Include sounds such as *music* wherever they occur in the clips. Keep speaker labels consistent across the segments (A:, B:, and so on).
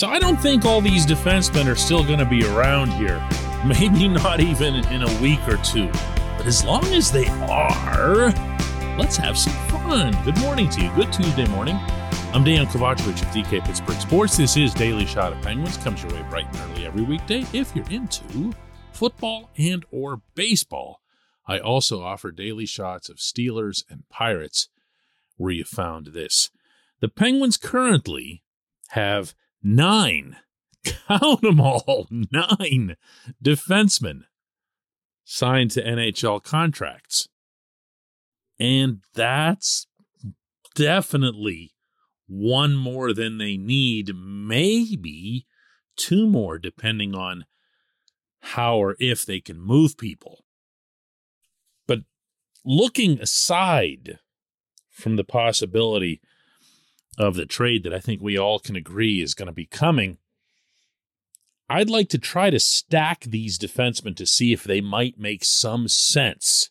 A: So I don't think all these defensemen are still going to be around here. *laughs* Maybe not even in a week or two. But as long as they are, let's have some fun. Good morning to you. Good Tuesday morning. I'm Dan Kovacevic of DK Pittsburgh Sports. This is Daily Shot of Penguins. Comes your way bright and early every weekday if you're into football and or baseball. I also offer daily shots of Steelers and Pirates where you found this. The Penguins currently have nine, count them all, *laughs* nine. Defensemen. Signed to NHL contracts. And that's definitely one more than they need, maybe two more, depending on how or if they can move people. But looking aside from the possibility of the trade that I think we all can agree is going to be coming, I'd like to try to stack these defensemen to see if they might make some sense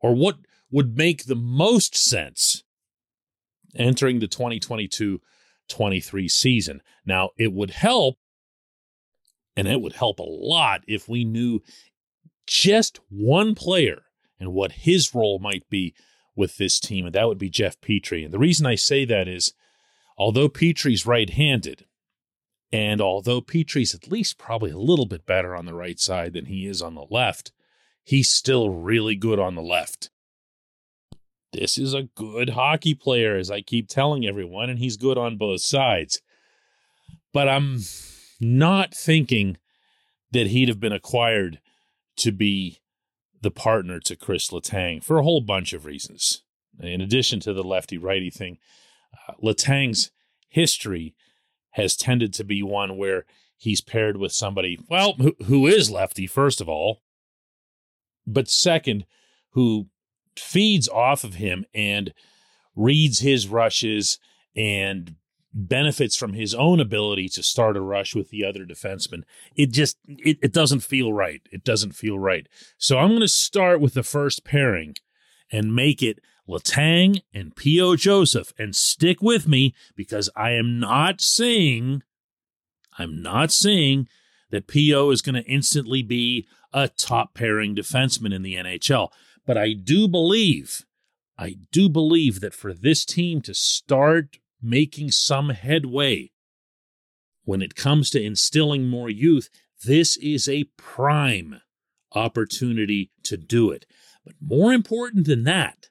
A: or what would make the most sense entering the 2022 23 season. Now, it would help, and it would help a lot if we knew just one player and what his role might be with this team, and that would be Jeff Petry. And the reason I say that is although Petry's right handed, and although Petry's at least probably a little bit better on the right side than he is on the left, he's still really good on the left. This is a good hockey player, as I keep telling everyone, and he's good on both sides. But I'm not thinking that he'd have been acquired to be the partner to Chris Letang for a whole bunch of reasons. In addition to the lefty righty thing, uh, Letang's history has tended to be one where he's paired with somebody, well, who, who is lefty, first of all, but second, who feeds off of him and reads his rushes and benefits from his own ability to start a rush with the other defenseman. It just it, it doesn't feel right. It doesn't feel right. So I'm going to start with the first pairing and make it Letang and P.O. Joseph and stick with me because I am not saying I'm not saying that P.O. is going to instantly be a top pairing defenseman in the NHL. But I do believe, I do believe that for this team to start making some headway when it comes to instilling more youth, this is a prime opportunity to do it. But more important than that,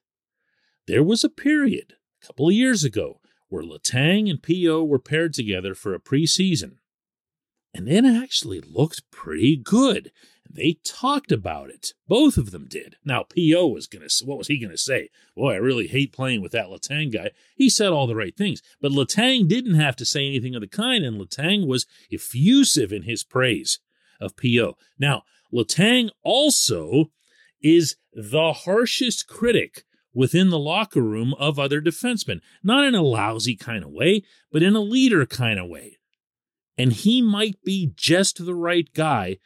A: there was a period a couple of years ago where Letang and PO were paired together for a preseason. And it actually looked pretty good. They talked about it. Both of them did. Now, P.O. was going to, what was he going to say? Boy, I really hate playing with that Letang guy. He said all the right things, but Letang didn't have to say anything of the kind, and Letang was effusive in his praise of P.O. Now, Letang also is the harshest critic within the locker room of other defensemen, not in a lousy kind of way, but in a leader kind of way. And he might be just the right guy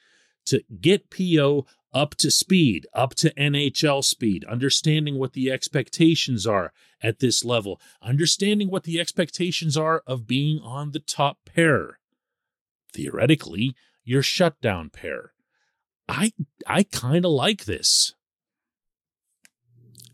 A: to get PO up to speed, up to NHL speed, understanding what the expectations are at this level, understanding what the expectations are of being on the top pair. Theoretically, your shutdown pair. I I kind of like this.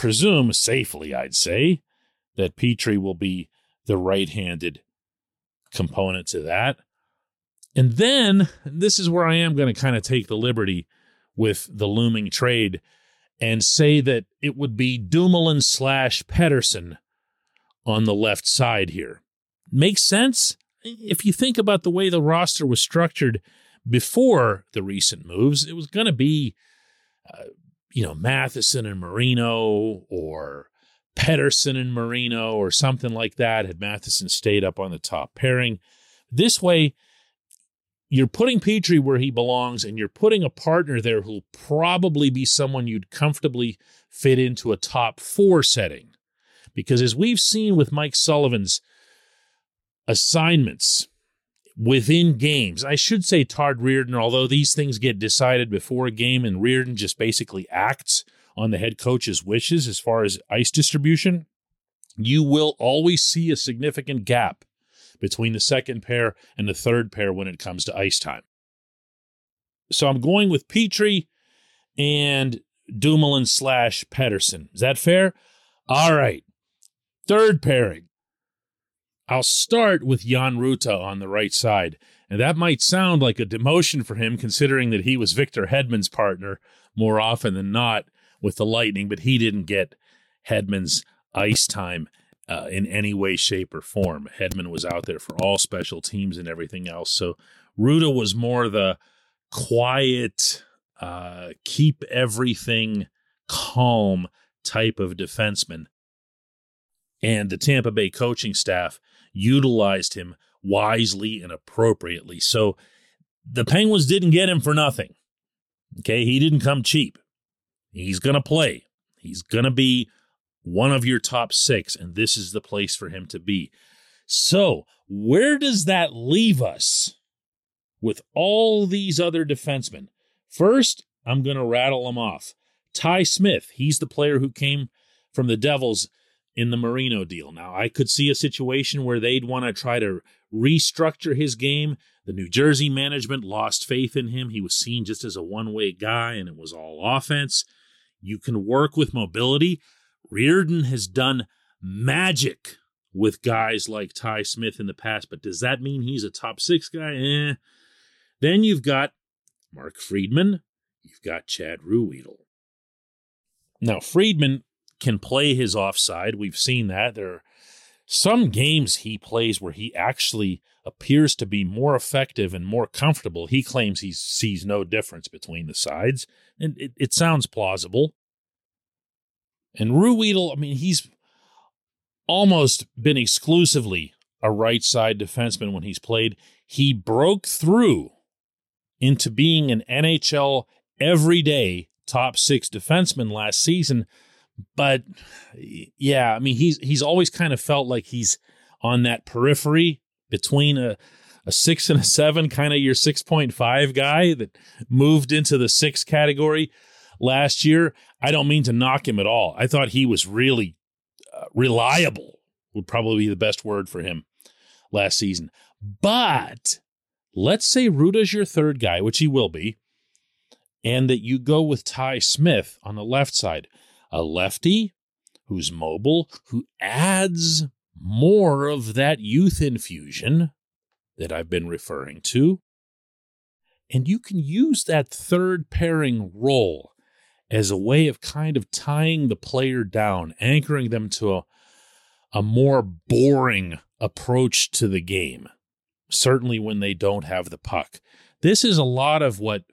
A: presume safely, I'd say, that Petry will be the right handed component to that. And then this is where I am going to kind of take the liberty with the looming trade and say that it would be Dumoulin slash Pettersson on the left side here. Makes sense? If you think about the way the roster was structured before the recent moves, it was going to be, uh, you know, Matheson and Marino or Pettersson and Marino or something like that, had Matheson stayed up on the top pairing. This way, you're putting Petry where he belongs, and you're putting a partner there who'll probably be someone you'd comfortably fit into a top four setting. Because as we've seen with Mike Sullivan's assignments within games, I should say Todd Reirden, although these things get decided before a game, and Reirden just basically acts on the head coach's wishes as far as ice distribution, you will always see a significant gap between the second pair and the third pair when it comes to ice time. So I'm going with Petry and Dumoulin slash Pettersson. Is that fair? All right. Third pairing. I'll start with Jan Rutta on the right side. And that might sound like a demotion for him, considering that he was Victor Hedman's partner more often than not with the Lightning, but he didn't get Hedman's ice time uh, in any way, shape, or form. Hedman was out there for all special teams and everything else. So Rutta was more the quiet, uh, keep everything calm type of defenseman. And the Tampa Bay coaching staff utilized him wisely and appropriately. So the Penguins didn't get him for nothing. Okay, he didn't come cheap. He's going to play. He's going to be one of your top six, and this is the place for him to be. So, where does that leave us with all these other defensemen? First, I'm going to rattle them off. Ty Smith, he's the player who came from the Devils in the Marino deal. Now, I could see a situation where they'd want to try to restructure his game. The New Jersey management lost faith in him. He was seen just as a one way guy, and it was all offense. You can work with mobility. Reirden has done magic with guys like Ty Smith in the past, but does that mean he's a top six guy? Eh. Then you've got Mark Friedman, you've got Chad Ruhwedel. Now, Friedman can play his offside. We've seen that. There are some games he plays where he actually appears to be more effective and more comfortable. He claims he sees no difference between the sides, and it, it sounds plausible. And Ruhwedel, I mean, he's almost been exclusively a right side defenseman when he's played. He broke through into being an NHL everyday top six defenseman last season. But yeah, I mean, he's he's always kind of felt like he's on that periphery between a a six and a seven, kind of your 6.5 guy that moved into the six category last year. I don't mean to knock him at all. I thought he was really uh, reliable, would probably be the best word for him last season. But let's say Rutta's your third guy, which he will be, and that you go with Ty Smith on the left side, a lefty who's mobile, who adds more of that youth infusion that I've been referring to. And you can use that third pairing role as a way of kind of tying the player down, anchoring them to a, a more boring approach to the game, certainly when they don't have the puck. This is a lot of what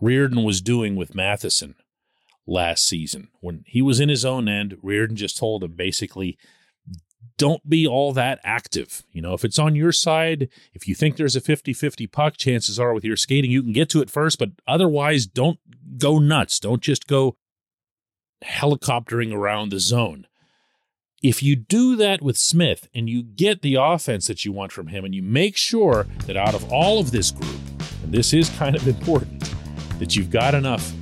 A: Reirden was doing with Matheson last season. When he was in his own end, Reirden just told him basically, don't be all that active. You know, if it's on your side, if you think there's a 50 50 puck, chances are with your skating, you can get to it first, but otherwise, don't go nuts. Don't just go helicoptering around the zone. If you do that with Smith and you get the offense that you want from him, and you make sure that out of all of this group, and this is kind of important, that you've got enough,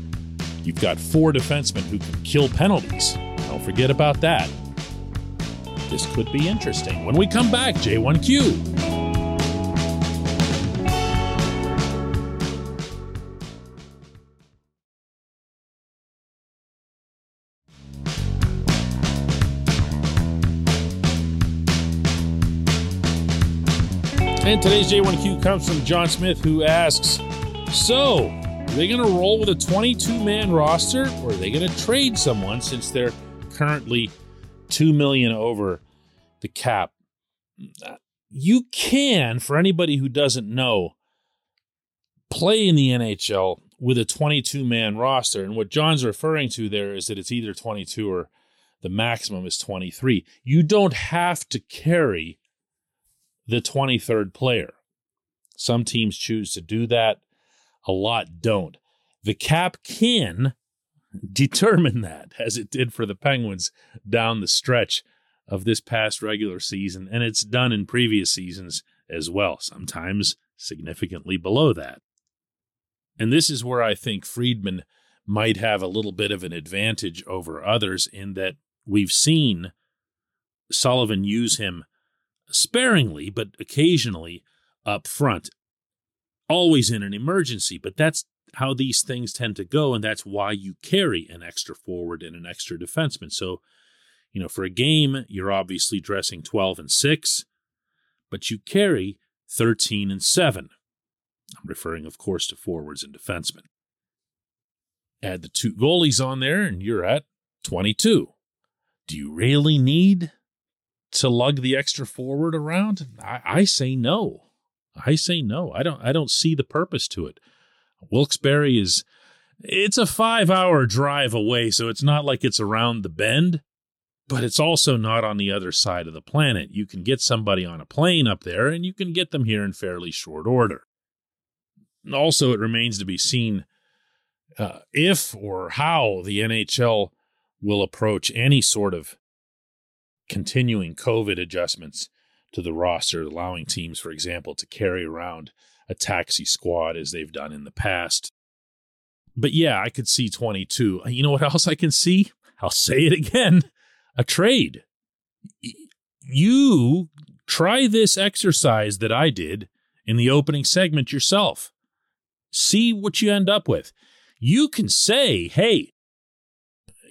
A: you've got four defensemen who can kill penalties. Don't forget about that this could be interesting. When we come back, J1Q. And today's J1Q comes from John Smith, who asks So, are they going to roll with a 22 man roster, or are they going to trade someone since they're currently 2 million over the cap. You can, for anybody who doesn't know, play in the NHL with a 22 man roster. And what John's referring to there is that it's either 22 or the maximum is 23. You don't have to carry the 23rd player. Some teams choose to do that, a lot don't. The cap can determine that, *laughs* as it did for the Penguins down the stretch of this past regular season, and it's done in previous seasons as well, sometimes significantly below that. And this is where I think Friedman might have a little bit of an advantage over others in that we've seen Sullivan use him sparingly, but occasionally up front, always in an emergency. But that's how these things tend to go, and that's why you carry an extra forward and an extra defenseman. So, you know, for a game, you're obviously dressing 12 and 6, but you carry 13 and 7. I'm referring, of course, to forwards and defensemen. Add the two goalies on there, and you're at 22. Do you really need to lug the extra forward around? I, I say no. I say no. I don't. I don't see the purpose to it. Wilkes-Barre is. It's a five-hour drive away, so it's not like it's around the bend, but it's also not on the other side of the planet. You can get somebody on a plane up there, and you can get them here in fairly short order. Also, it remains to be seen uh, if or how the NHL will approach any sort of continuing COVID adjustments to the roster, allowing teams, for example, to carry around a taxi squad as they've done in the past. But yeah, I could see 22. You know what else I can see? I'll say it again a trade. You try this exercise that I did in the opening segment yourself. See what you end up with. You can say, hey,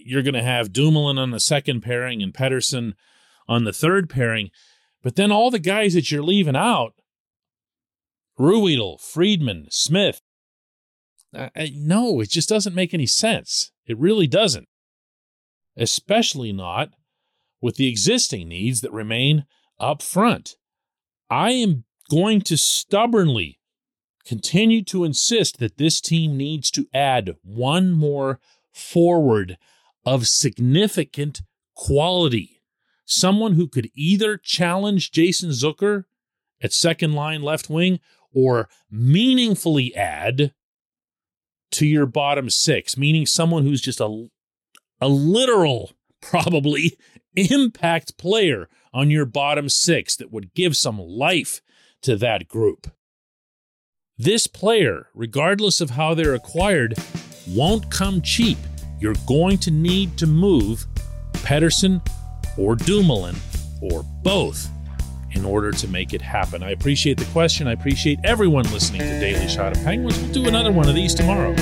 A: you're going to have Dumoulin on the second pairing and Pettersson on the third pairing. But then all the guys that you're leaving out, Ruhwedel, Friedman, Smith, no, it just doesn't make any sense. It really doesn't. Especially not with the existing needs that remain up front. I am going to stubbornly continue to insist that this team needs to add one more forward of significant quality. Someone who could either challenge Jason Zucker at second line left wing or meaningfully add to your bottom six, meaning someone who's just a, a literal, *laughs* probably impact player on your bottom six that would give some life to that group. This player, regardless of how they're acquired, won't come cheap you're going to need to move Pettersson or Dumoulin or both in order to make it happen. I appreciate the question. I appreciate everyone listening to Daily Shot of Penguins. We'll do another one of these tomorrow.